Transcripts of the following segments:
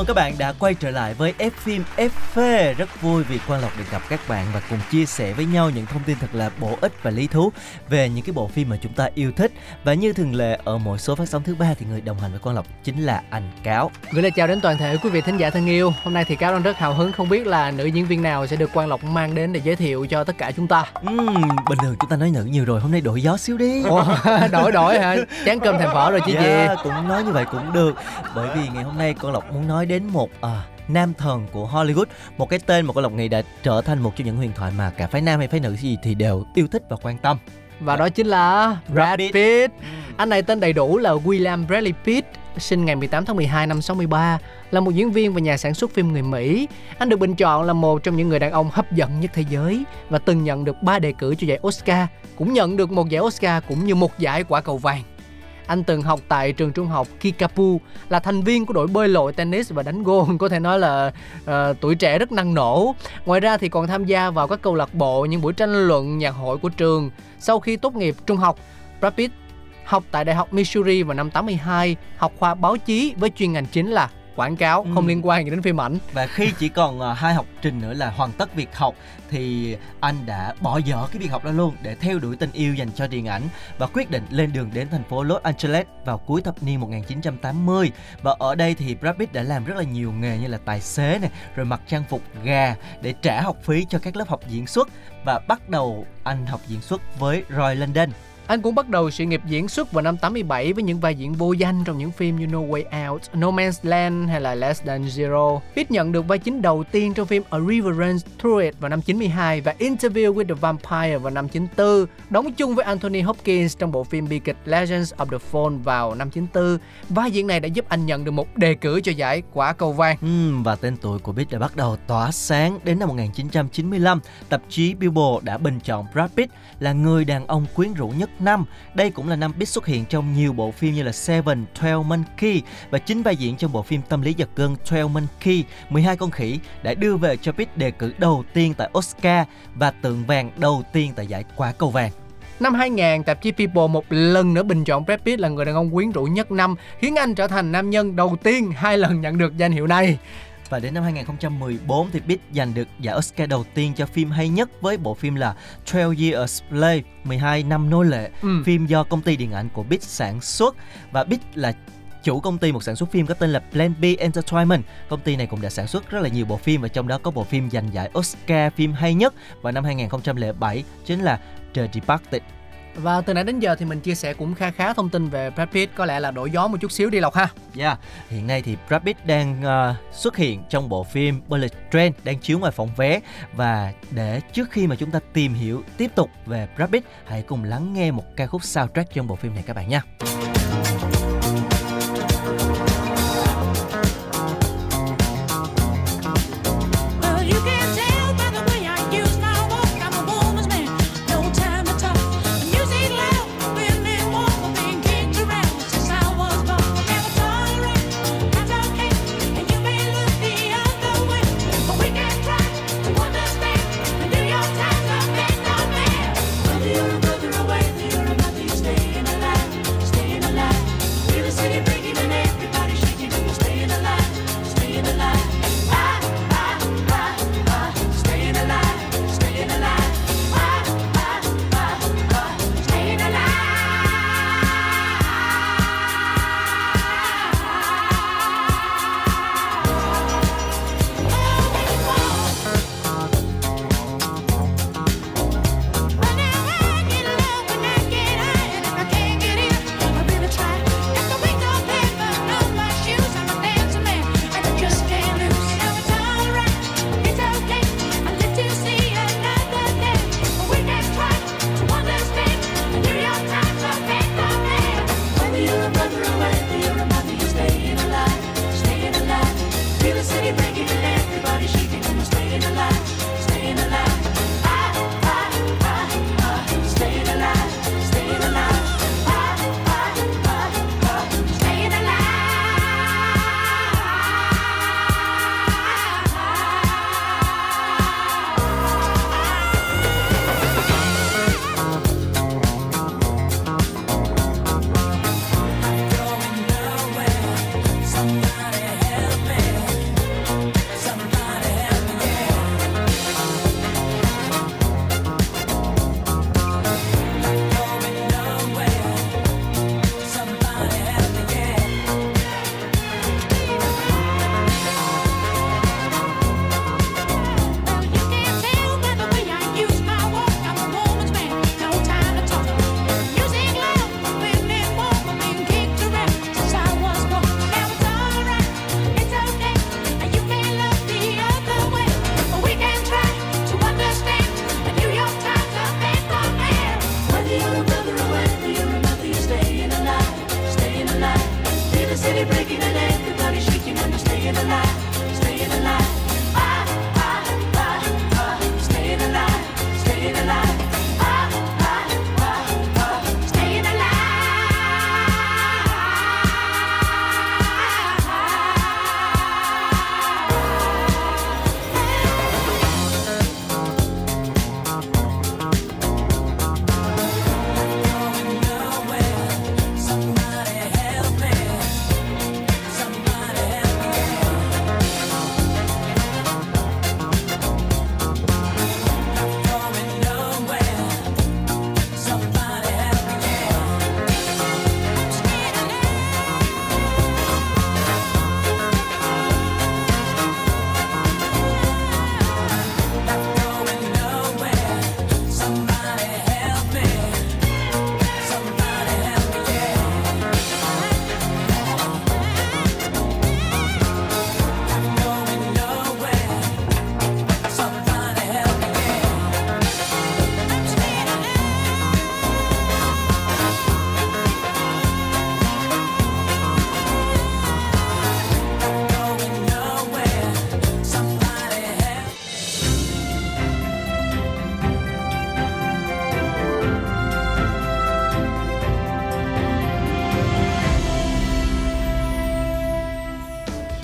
Mừng các bạn đã quay trở lại với F phim FV. Rất vui vì Quang Lộc được gặp các bạn và cùng chia sẻ với nhau những thông tin thật là bổ ích và lý thú về những cái bộ phim mà chúng ta yêu thích. Và như thường lệ ở mỗi số phát sóng thứ ba thì người đồng hành với Quang Lộc chính là anh Cáo. Gửi lời chào đến toàn thể quý vị thính giả thân yêu. Hôm nay thì Cáo đang rất hào hứng không biết là nữ diễn viên nào sẽ được Quang Lộc mang đến để giới thiệu cho tất cả chúng ta. Uhm, bình thường chúng ta nói nữ nhiều rồi, hôm nay đổi gió xíu đi. Ủa, đổi đổi hả? Chán cơm thèm phở rồi chứ Yeah, gì? cũng nói như vậy cũng được. Bởi vì ngày hôm nay Quang Lộc muốn nói đến một à, nam thần của Hollywood một cái tên mà Quang Lộc nghĩ đã trở thành một trong những huyền thoại mà cả phái nam hay phái nữ gì thì đều yêu thích và quan tâm Và đó chính là Brad Pitt. Pitt. Anh này tên đầy đủ là William Bradley Pitt, sinh ngày 18 tháng 12 năm 63, là một diễn viên và nhà sản xuất phim người Mỹ. Anh được bình chọn là một trong những người đàn ông hấp dẫn nhất thế giới và từng nhận được 3 đề cử cho giải Oscar, cũng nhận được một giải Oscar cũng như một giải quả cầu vàng. Anh từng học tại trường trung học Kikapu là thành viên của đội bơi lội tennis và đánh gôn, có thể nói là uh, tuổi trẻ rất năng nổ. Ngoài ra thì còn tham gia vào các câu lạc bộ, những buổi tranh luận, nhạc hội của trường. Sau khi tốt nghiệp trung học, Brad Pitt học tại Đại học Missouri vào năm 82, học khoa báo chí với chuyên ngành chính là quảng cáo, không Ừ. liên quan gì đến phim ảnh. và khi chỉ còn à, hai học trình nữa là hoàn tất việc học thì anh đã bỏ dở cái việc học đó luôn để theo đuổi tình yêu dành cho điện ảnh và quyết định lên đường đến thành phố Los Angeles vào cuối thập niên 1980 và ở đây thì Brad Pitt đã làm rất là nhiều nghề như là tài xế này rồi mặc trang phục gà để trả học phí cho các lớp học diễn xuất và bắt đầu anh học diễn xuất với Roy London anh cũng bắt đầu sự nghiệp diễn xuất vào năm 87 với những vai diễn vô danh trong những phim như No Way Out, No Man's Land hay là Less Than Zero. Pitt nhận được vai chính đầu tiên trong phim A River Runs Through It vào năm 92 và Interview with the Vampire vào năm 94, đóng chung với Anthony Hopkins trong bộ phim bi kịch Legends of the Fall vào năm 94. Vai diễn này đã giúp anh nhận được một đề cử cho giải quả cầu vàng. Ừ, và tên tuổi của Pitt đã bắt đầu tỏa sáng đến năm 1995. Tạp chí Billboard đã bình chọn Brad Pitt là người đàn ông quyến rũ nhất năm. Đây cũng là năm Pitt xuất hiện trong nhiều bộ phim như là Seven, Twelve Monkey và chính vai diễn trong bộ phim tâm lý giật gân Twelve Monkey, 12 con khỉ đã đưa về cho Pitt đề cử đầu tiên tại Oscar và tượng vàng đầu tiên tại giải quả cầu vàng. Năm 2000, tạp chí People một lần nữa bình chọn Brad Pitt là người đàn ông quyến rũ nhất năm, khiến anh trở thành nam nhân đầu tiên hai lần nhận được danh hiệu này. Và đến năm 2014 thì Pitt giành được giải Oscar đầu tiên cho phim hay nhất với bộ phim là 12 Years a Slave, 12 năm nô lệ, Ừ. phim do công ty điện ảnh của Pitt sản xuất và Pitt là chủ công ty một sản xuất phim có tên là Plan B Entertainment. Công ty này cũng đã sản xuất rất là nhiều bộ phim và trong đó có bộ phim giành giải Oscar phim hay nhất vào năm 2007 chính là The Departed. Và từ nãy đến giờ thì mình chia sẻ cũng kha khá thông tin về Brad Pitt, có lẽ là đổi gió một chút xíu đi Lộc ha. Yeah, hiện nay thì Brad Pitt đang uh, xuất hiện trong bộ phim Bullet Train đang chiếu ngoài phòng vé và để trước khi mà chúng ta tìm hiểu tiếp tục về Brad Pitt, hãy cùng lắng nghe một ca khúc soundtrack trong bộ phim này các bạn nha.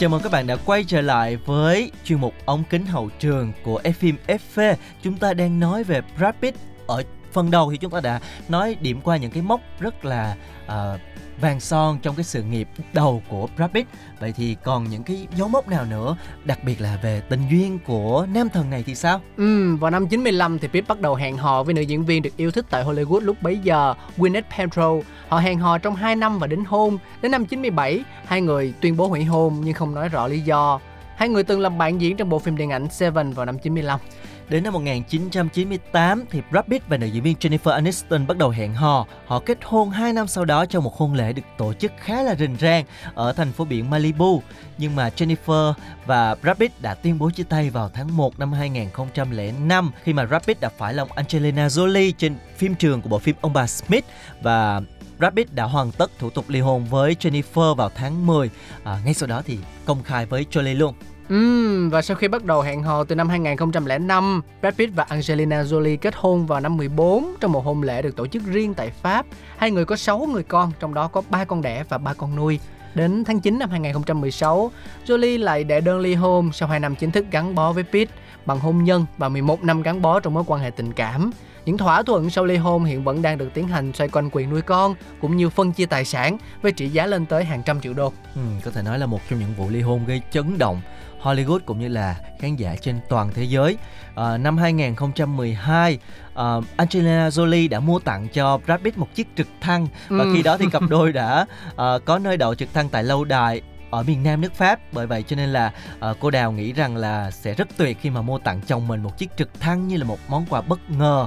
Chào mừng các bạn đã quay trở lại với chuyên mục ống kính hậu trường của F phim FV. Chúng ta đang nói về Brad Pitt. Ở phần đầu thì chúng ta đã nói điểm qua những cái mốc rất là uh, vàng son trong cái sự nghiệp đầu của Brad Pitt. Vậy thì còn những cái dấu mốc nào nữa, đặc biệt là về tình duyên của nam thần này thì sao? Ừ, vào năm 95 thì Pitt bắt đầu hẹn hò với nữ diễn viên được yêu thích tại Hollywood lúc bấy giờ, Gwyneth Paltrow. Họ hẹn hò trong 2 năm và đính hôn. Đến năm 97, hai người tuyên bố hủy hôn nhưng không nói rõ lý do. Hai người từng làm bạn diễn trong bộ phim điện ảnh Seven vào năm 95. Đến năm 1998 thì Brad Pitt và nữ diễn viên Jennifer Aniston bắt đầu hẹn hò. Họ kết hôn 2 năm sau đó trong một hôn lễ được tổ chức khá là rình rang ở thành phố biển Malibu. Nhưng mà Jennifer và Brad Pitt đã tuyên bố chia tay vào tháng 1 năm 2005 khi mà Brad Pitt đã phải lòng Angelina Jolie trên phim trường của bộ phim Ông bà Smith và Brad Pitt đã hoàn tất thủ tục ly hôn với Jennifer vào tháng 10. À, ngay sau đó thì công khai với Jolie luôn. Uhm, và sau khi bắt đầu hẹn hò từ năm 2005, Brad Pitt và Angelina Jolie kết hôn vào năm 14 trong một hôn lễ được tổ chức riêng tại Pháp. Hai người có 6 người con, trong đó có 3 con đẻ và 3 con nuôi. Đến tháng 9 năm 2016, Jolie lại đệ đơn ly hôn sau 2 năm chính thức gắn bó với Pitt bằng hôn nhân và 11 năm gắn bó trong mối quan hệ tình cảm. Những thỏa thuận sau ly hôn hiện vẫn đang được tiến hành xoay quanh quyền nuôi con cũng như phân chia tài sản với trị giá lên tới hàng trăm triệu đô. Ừ, có thể nói là một trong những vụ ly hôn gây chấn động Hollywood cũng như là khán giả trên toàn thế giới. À, năm 2012, à, Angelina Jolie đã mua tặng cho Brad Pitt một chiếc trực thăng và Ừ. khi đó thì cặp đôi đã à, có nơi đậu trực thăng tại lâu đài ở miền Nam nước Pháp. Bởi vậy cho nên là à, cô Đào nghĩ rằng là sẽ rất tuyệt khi mà mua tặng chồng mình một chiếc trực thăng như là một món quà bất ngờ.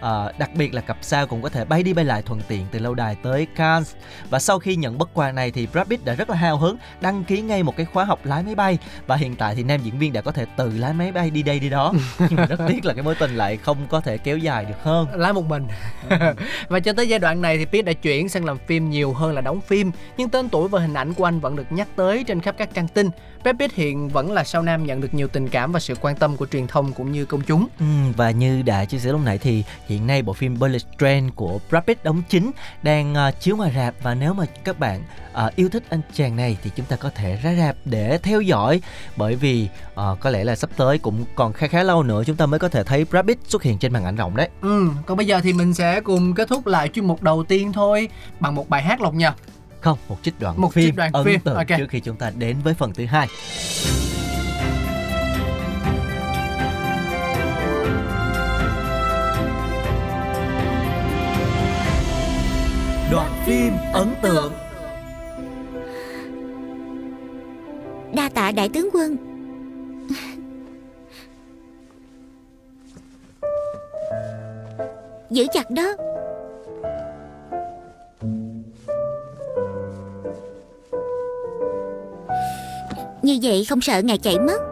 À, đặc biệt là cặp sao cũng có thể bay đi bay lại thuận tiện từ lâu đài tới Cannes. Và sau khi nhận bất quà này thì Brad Pitt đã rất là hào hứng đăng ký ngay một cái khóa học lái máy bay. Và hiện tại thì nam diễn viên đã có thể tự lái máy bay đi đây đi đó. Nhưng mà rất tiếc là cái mối tình lại không có thể kéo dài được hơn. Lái một mình. Và cho tới giai đoạn này thì Pitt đã chuyển sang làm phim nhiều hơn là đóng phim. Nhưng tên tuổi và hình ảnh của anh vẫn được nhắc tới trên khắp các trang tin. Brad Pitt hiện vẫn là sao nam nhận được nhiều tình cảm và sự quan tâm của truyền thông cũng như công chúng. Ừ, và như đã chia sẻ lúc nãy thì hiện nay bộ phim Bullet Train của Brad Pitt đóng chính đang ờ, chiếu ngoài rạp. Và nếu mà các bạn ờ, yêu thích anh chàng này thì chúng ta có thể ra rạp để theo dõi. Bởi vì ờ, có lẽ là sắp tới cũng còn khá khá lâu nữa chúng ta mới có thể thấy Brad Pitt xuất hiện trên màn ảnh rộng đấy. ừ, còn bây giờ thì mình sẽ cùng kết thúc lại chuyên mục đầu tiên thôi bằng một bài hát lộc nhờ Không, một trích đoạn Một phim trích đoạn ấn phim, tượng ok. trước khi chúng ta đến với phần thứ hai. Đoạn phim ấn tượng Đa tạ đại tướng quân Giữ chặt đó Như vậy không sợ ngài chạy mất.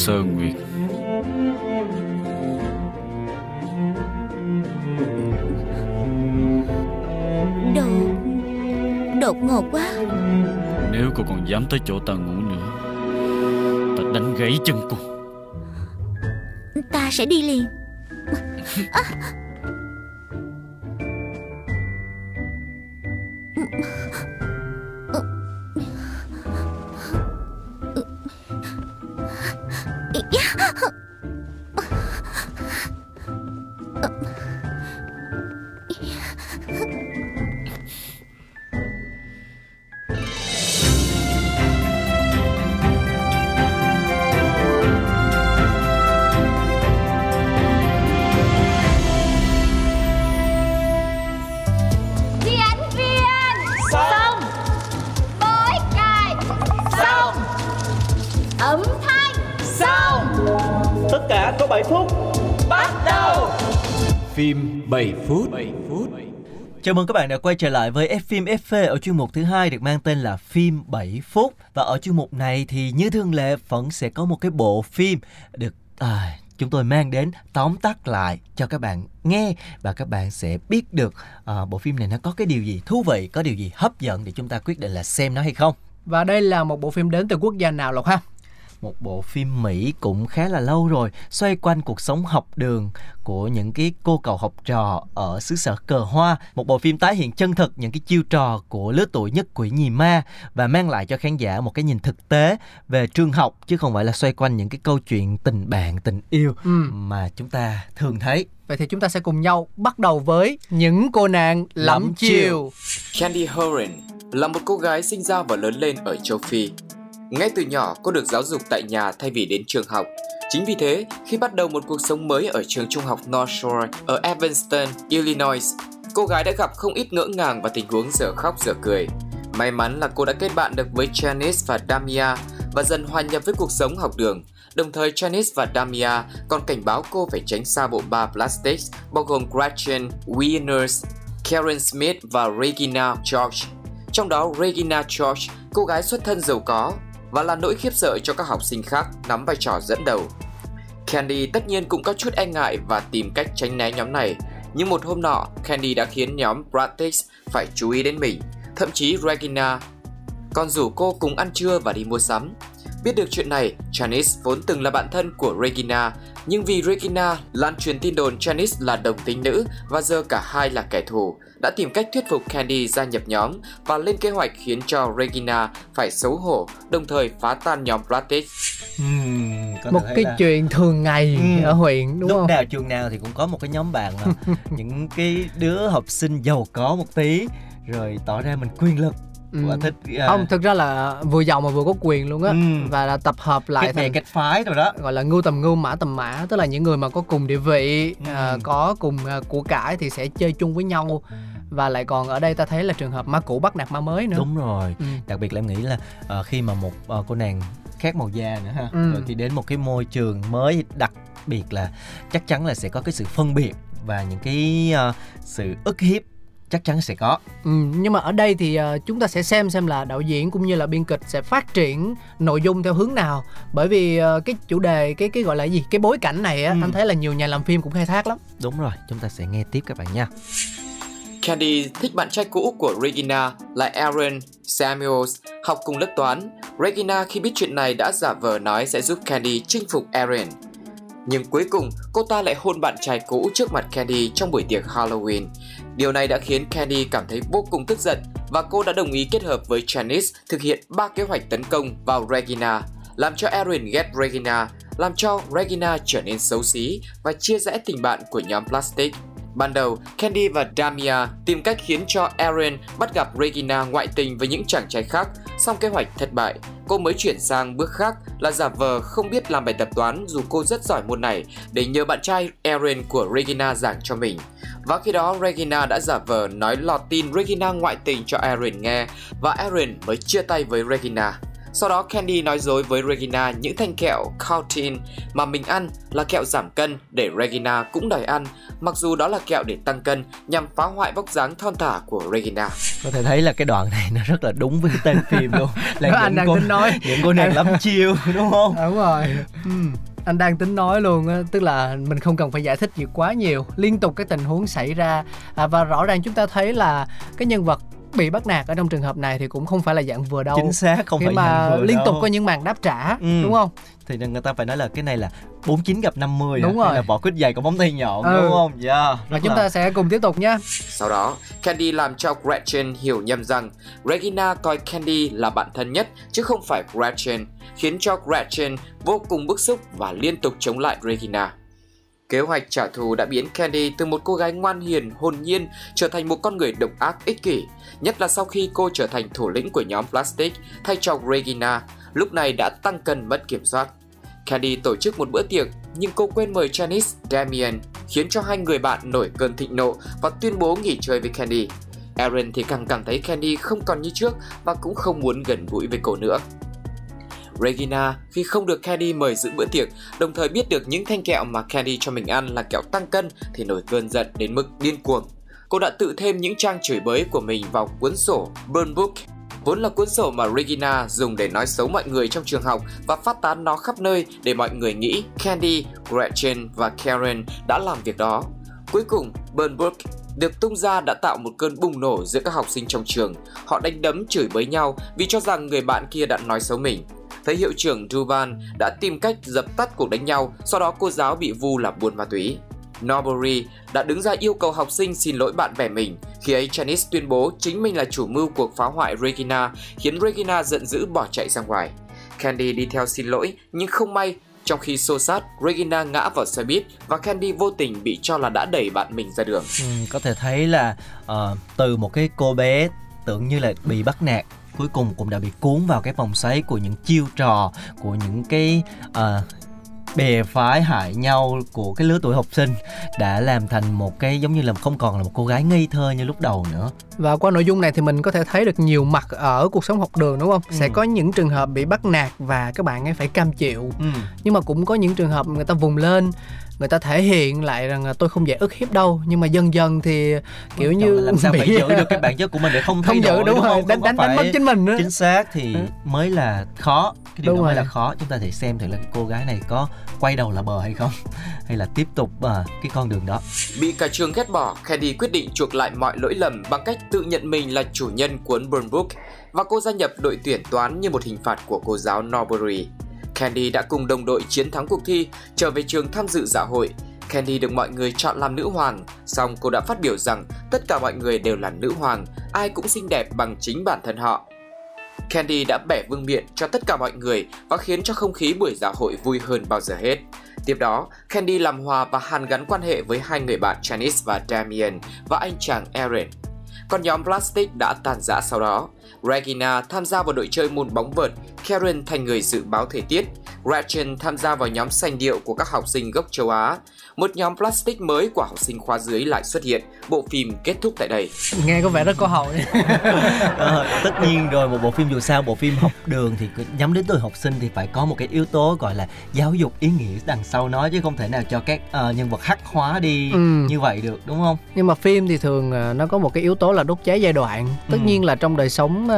Sơ Nguyệt. Đột Đột ngột quá. Nếu cô còn dám tới chỗ ta ngủ nữa Ta đánh gãy chân cô. Ta sẽ đi liền Đi 7 phút 7 phút Chào mừng các bạn đã quay trở lại với F phim FV ở chuyên mục thứ hai được mang tên là phim 7 phút và ở chuyên mục này thì như thường lệ vẫn sẽ có một cái bộ phim được à, chúng tôi mang đến tóm tắt lại cho các bạn nghe và các bạn sẽ biết được à, bộ phim này nó có cái điều gì thú vị, có điều gì hấp dẫn để chúng ta quyết định là xem nó hay không. Và đây là một bộ phim đến từ quốc gia nào Lộc ha? Một bộ phim Mỹ cũng khá là lâu rồi xoay quanh cuộc sống học đường của những cái cô cậu học trò ở xứ sở cờ hoa một bộ phim tái hiện chân thực những cái chiêu trò của lứa tuổi nhất quỷ nhì ma và mang lại cho khán giả một cái nhìn thực tế về trường học chứ không phải là xoay quanh những cái câu chuyện tình bạn tình yêu Ừ. mà chúng ta thường thấy Vậy thì chúng ta sẽ cùng nhau bắt đầu với những cô nàng lắm chiều. Candy Horan là một cô gái sinh ra và lớn lên ở châu Phi. Ngay từ nhỏ, cô được giáo dục tại nhà thay vì đến trường học. Chính vì thế, khi bắt đầu một cuộc sống mới ở trường trung học North Shore ở Evanston, Illinois, cô gái đã gặp không ít ngỡ ngàng và tình huống dở khóc dở cười. May mắn là cô đã kết bạn được với Janice và Damia và dần hòa nhập với cuộc sống học đường. Đồng thời Janice và Damia còn cảnh báo cô phải tránh xa bộ ba plastics bao gồm Gretchen, Wieners, Karen Smith và Regina George. Trong đó Regina George, cô gái xuất thân giàu có và là nỗi khiếp sợ cho các học sinh khác nắm vai trò dẫn đầu. Candy tất nhiên cũng có chút e ngại và tìm cách tránh né nhóm này. Nhưng một hôm nọ, Candy đã khiến nhóm Bratix phải chú ý đến mình. Thậm chí Regina còn rủ cô cùng ăn trưa và đi mua sắm. Biết được chuyện này, Janice vốn từng là bạn thân của Regina, nhưng vì Regina lan truyền tin đồn Janice là đồng tính nữ và giờ cả hai là kẻ thù, đã tìm cách thuyết phục Candy gia nhập nhóm và lên kế hoạch khiến cho Regina phải xấu hổ, đồng thời phá tan nhóm có thể Một cái là chuyện thường ngày Ừ. ở huyện đúng lúc không? nào trường nào thì cũng có một cái nhóm bạn những cái đứa học sinh giàu có một tí rồi tỏ ra mình quyền lực. Và thích à, Không, thực ra là vừa giàu mà vừa có quyền luôn á Ừ. và là tập hợp lại kết thành kết phái rồi đó gọi là ngưu tầm ngưu mã tầm mã tức là những người mà có cùng địa vị Ừ. à, có cùng à, của cải thì sẽ chơi chung với nhau và lại còn ở đây ta thấy là trường hợp ma cũ bắt nạt ma mới nữa đúng rồi Ừ. đặc biệt là em nghĩ là ờ, khi mà một ờ, cô nàng khác màu da nữa ha Ừ. rồi khi đến một cái môi trường mới đặc biệt là chắc chắn là sẽ có cái sự phân biệt và những cái ờ, sự ức hiếp chắc chắn sẽ có Ừ, nhưng mà ở đây thì ờ, chúng ta sẽ xem xem là đạo diễn cũng như là biên kịch sẽ phát triển nội dung theo hướng nào bởi vì ờ, cái chủ đề cái cái gọi là gì cái bối cảnh này á Ừ. anh thấy là nhiều nhà làm phim cũng khai thác lắm đúng rồi chúng ta sẽ nghe tiếp các bạn nha Candy thích bạn trai cũ của Regina là Aaron Samuels, học cùng lớp toán. Regina khi biết chuyện này đã giả vờ nói sẽ giúp Candy chinh phục Aaron. Nhưng cuối cùng, cô ta lại hôn bạn trai cũ trước mặt Candy trong buổi tiệc Halloween. Điều này đã khiến Candy cảm thấy vô cùng tức giận và cô đã đồng ý kết hợp với Janice thực hiện ba kế hoạch tấn công vào Regina, làm cho Erin ghét Regina, làm cho Regina trở nên xấu xí và chia rẽ tình bạn của nhóm Plastic. Ban đầu, Candy và Damia tìm cách khiến cho Erin bắt gặp Regina ngoại tình với những chàng trai khác, Xong kế hoạch thất bại, cô mới chuyển sang bước khác là giả vờ không biết làm bài tập toán dù cô rất giỏi môn này để nhờ bạn trai Aaron của Regina giảng cho mình. Và khi đó Regina đã giả vờ nói lọt tin Regina ngoại tình cho Aaron nghe và Aaron mới chia tay với Regina. Sau đó Candy nói dối với Regina những thanh kẹo Cautin mà mình ăn là kẹo giảm cân để Regina cũng đòi ăn, mặc dù đó là kẹo để tăng cân nhằm phá hoại vóc dáng thon thả của Regina. có thể thấy là cái đoạn này nó rất là đúng với cái tên phim luôn là Đó, anh những đang cô tính nói. những cô nàng lắm chiêu đúng không đúng rồi ừ. anh đang tính nói luôn á tức là mình không cần phải giải thích gì quá nhiều liên tục cái tình huống xảy ra à, và rõ ràng chúng ta thấy là cái nhân vật bị bắt nạt ở trong trường hợp này thì cũng không phải là dạng vừa đâu chính xác không khi phải mà dạng vừa liên tục đâu. có những màn đáp trả Ừ. đúng không thì người ta phải nói là cái này là 49 gặp 50 Đúng à? rồi. Hay là bỏ quýt dày có bóng tay nhọn Ừ. đúng không dạ và chúng là- ta sẽ cùng tiếp tục nhé Sau đó, Candy làm cho Gretchen hiểu nhầm rằng Regina coi Candy là bạn thân nhất chứ không phải Gretchen, khiến cho Gretchen vô cùng bức xúc và liên tục chống lại Regina. Kế hoạch trả thù đã biến Candy từ một cô gái ngoan hiền, hồn nhiên trở thành một con người độc ác ích kỷ, nhất là sau khi cô trở thành thủ lĩnh của nhóm Plastic thay cho Regina, lúc này đã tăng cân mất kiểm soát. Candy tổ chức một bữa tiệc nhưng cô quên mời Janice, Damien, khiến cho hai người bạn nổi cơn thịnh nộ và tuyên bố nghỉ chơi với Candy. Aaron thì càng cảm thấy Candy không còn như trước và cũng không muốn gần gũi với cô nữa. Regina khi không được Candy mời dự bữa tiệc, đồng thời biết được những thanh kẹo mà Candy cho mình ăn là kẹo tăng cân thì nổi cơn giận đến mức điên cuồng. Cô đã tự thêm những trang chửi bới của mình vào cuốn sổ Burn Book, vốn là cuốn sổ mà Regina dùng để nói xấu mọi người trong trường học và phát tán nó khắp nơi để mọi người nghĩ Candy, Gretchen và Karen đã làm việc đó. Cuối cùng, Burn Book được tung ra đã tạo một cơn bùng nổ giữa các học sinh trong trường. Họ đánh đấm chửi bới nhau vì cho rằng người bạn kia đã nói xấu mình. Thấy hiệu trưởng Duban đã tìm cách dập tắt cuộc đánh nhau, sau đó cô giáo bị vu là buôn ma túy. Norbury đã đứng ra yêu cầu học sinh xin lỗi bạn bè mình. Khi ấy Janice tuyên bố chính mình là chủ mưu cuộc phá hoại Regina, khiến Regina giận dữ bỏ chạy ra ngoài. Candy đi theo xin lỗi, nhưng không may trong khi xô sát, Regina ngã vào xe buýt và Candy vô tình bị cho là đã đẩy bạn mình ra đường. Ừ, có thể thấy là uh, từ một cái cô bé tưởng như là bị bắt nạt cuối cùng cũng đã bị cuốn vào cái vòng xoáy của những chiêu trò của những cái uh, bè phái hại nhau của cái lứa tuổi học sinh đã làm thành một cái giống như là không còn là một cô gái ngây thơ như lúc đầu nữa. Và qua nội dung này thì mình có thể thấy được nhiều mặt ở cuộc sống học đường đúng không? Sẽ Ừ. có những trường hợp bị bắt nạt và các bạn ấy phải cam chịu. ừ. Nhưng mà cũng có những trường hợp người ta vùng lên, người ta thể hiện lại rằng là tôi không dễ ức hiếp đâu. Nhưng mà dần dần thì kiểu như là làm sao phải bị- giữ được cái bản chất của mình để không thay không đổi giữ đúng, rồi, không? đánh đánh đánh phải- mất chính mình nữa. chính xác thì Ừ. mới là khó cái điều Đúng đó mới rồi. là khó chúng ta thể xem thử là cái cô gái này có quay đầu là bờ hay không hay là tiếp tục à, cái con đường đó Bị cả trường ghét bỏ, Candy quyết định chuộc lại mọi lỗi lầm bằng cách tự nhận mình là chủ nhân cuốn Burn Book và cô gia nhập đội tuyển toán như một hình phạt của cô giáo Norbury. Candy đã cùng đồng đội chiến thắng cuộc thi, trở về trường tham dự dạ hội. Candy được mọi người chọn làm nữ hoàng, song cô đã phát biểu rằng tất cả mọi người đều là nữ hoàng, ai cũng xinh đẹp bằng chính bản thân họ. Candy đã bẻ vương miện cho tất cả mọi người và khiến cho không khí buổi dạ hội vui hơn bao giờ hết. Tiếp đó, Candy làm hòa và hàn gắn quan hệ với hai người bạn Janice và Damien và anh chàng Aaron. Còn nhóm Plastic đã tàn rã sau đó. Regina tham gia vào đội chơi môn bóng vợt, Karen thành người dự báo thời tiết, Gretchen tham gia vào nhóm sành điệu của các học sinh gốc châu Á. Một nhóm Plastic mới của học sinh khóa dưới lại xuất hiện. Bộ phim kết thúc tại đây. Nghe có vẻ rất có hậu đấy. Ờ, tất nhiên rồi một bộ phim dù sao bộ phim học đường thì nhắm đến tuổi học sinh thì phải có một cái yếu tố gọi là giáo dục ý nghĩa đằng sau nó chứ không thể nào cho các ờ, nhân vật hắc hóa đi Ừ. như vậy được đúng không nhưng mà phim thì thường ờ, nó có một cái yếu tố là đốt cháy giai đoạn tất Ừ. nhiên là trong đời sống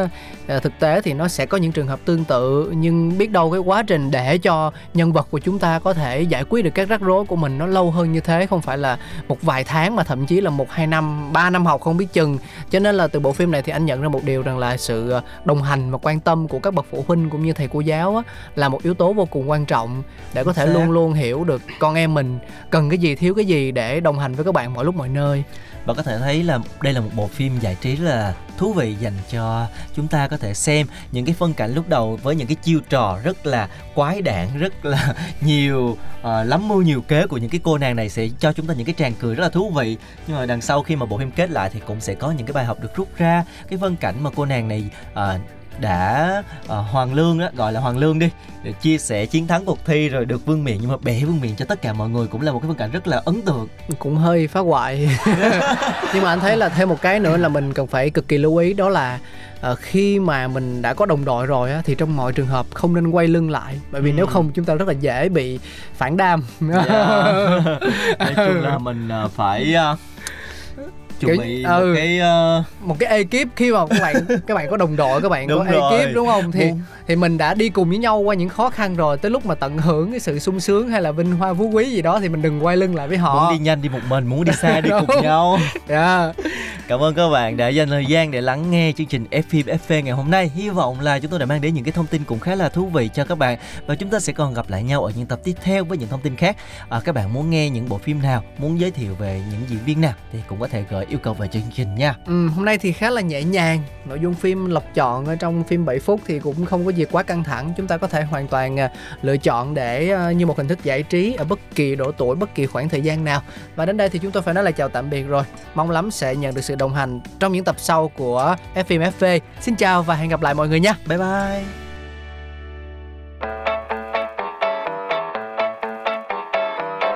ờ, thực tế thì nó sẽ có những trường hợp tương tự nhưng biết đâu cái quá trình để cho nhân vật của chúng ta có thể giải quyết được các rắc rối của mình nó lâu hơn như thế không phải là một vài tháng mà thậm chí là một hai năm ba năm học không biết chừng. Cho nên là từ bộ phim này thì anh nhận ra một điều rằng là sự ờ, đồng hành và quan tâm của các bậc phụ huynh cũng như thầy cô giáo á, là một yếu tố vô cùng quan trọng để có thể luôn luôn hiểu được con em mình cần cái gì thiếu cái gì để đồng hành với các bạn mọi lúc mọi nơi và có thể thấy là đây là một bộ phim giải trí là thú vị dành cho chúng ta có thể xem những cái phân cảnh lúc đầu với những cái chiêu trò rất là quái đản rất là nhiều uh, lắm mưu nhiều kế của những cái cô nàng này sẽ cho chúng ta những cái tràng cười rất là thú vị. Nhưng mà đằng sau khi mà bộ phim kết lại thì cũng sẽ có những cái bài học được rút ra. Cái phân cảnh mà cô nàng này uh, đã ờ, hoàng lương đó gọi là hoàng lương đi để chia sẻ chiến thắng cuộc thi rồi được vương miện. Nhưng mà bẻ vương miện cho tất cả mọi người cũng là một cái phân cảnh rất là ấn tượng. Cũng hơi phá hoại. Nhưng mà anh thấy là thêm một cái nữa là mình cần phải cực kỳ lưu ý đó là ờ, khi mà mình đã có đồng đội rồi á, thì trong mọi trường hợp không nên quay lưng lại. Bởi vì Ừ. nếu không chúng ta rất là dễ bị phản đam. Dạ. nói chung là mình ờ, phải ờ, chuẩn Kiểu- bị ừ. một cái ờ, một cái ekip khi mà các bạn các bạn có đồng đội các bạn Đúng có rồi. ekip đúng không thì Muốn- thì mình đã đi cùng với nhau qua những khó khăn rồi tới lúc mà tận hưởng cái sự sung sướng hay là vinh hoa phú quý gì đó thì mình đừng quay lưng lại với họ muốn đi nhanh đi một mình muốn đi xa đi cùng Đúng. nhau Dạ. Cảm ơn các bạn đã dành thời gian để lắng nghe chương trình F phim FV ngày hôm nay. Hy vọng là chúng tôi đã mang đến những cái thông tin cũng khá là thú vị cho các bạn và chúng ta sẽ còn gặp lại nhau ở những tập tiếp theo với những thông tin khác. À, các bạn muốn nghe những bộ phim nào, muốn giới thiệu về những diễn viên nào thì cũng có thể gửi yêu cầu về chương trình nha. Ừ, hôm nay thì khá là nhẹ nhàng. Nội dung phim lọc chọn ở trong phim 7 phút thì cũng không có gì quá căng thẳng. Chúng ta có thể hoàn toàn à, lựa chọn để à, như một hình thức giải trí ở bất kỳ độ tuổi bất kỳ khoảng thời gian nào. Và đến đây thì chúng tôi phải nói là chào tạm biệt rồi. Mong lắm sẽ nhận được sự đồng hành trong những tập sau của F phim FV xin chào và hẹn gặp lại mọi người nha. Bye bye.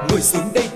Ngồi xuống đây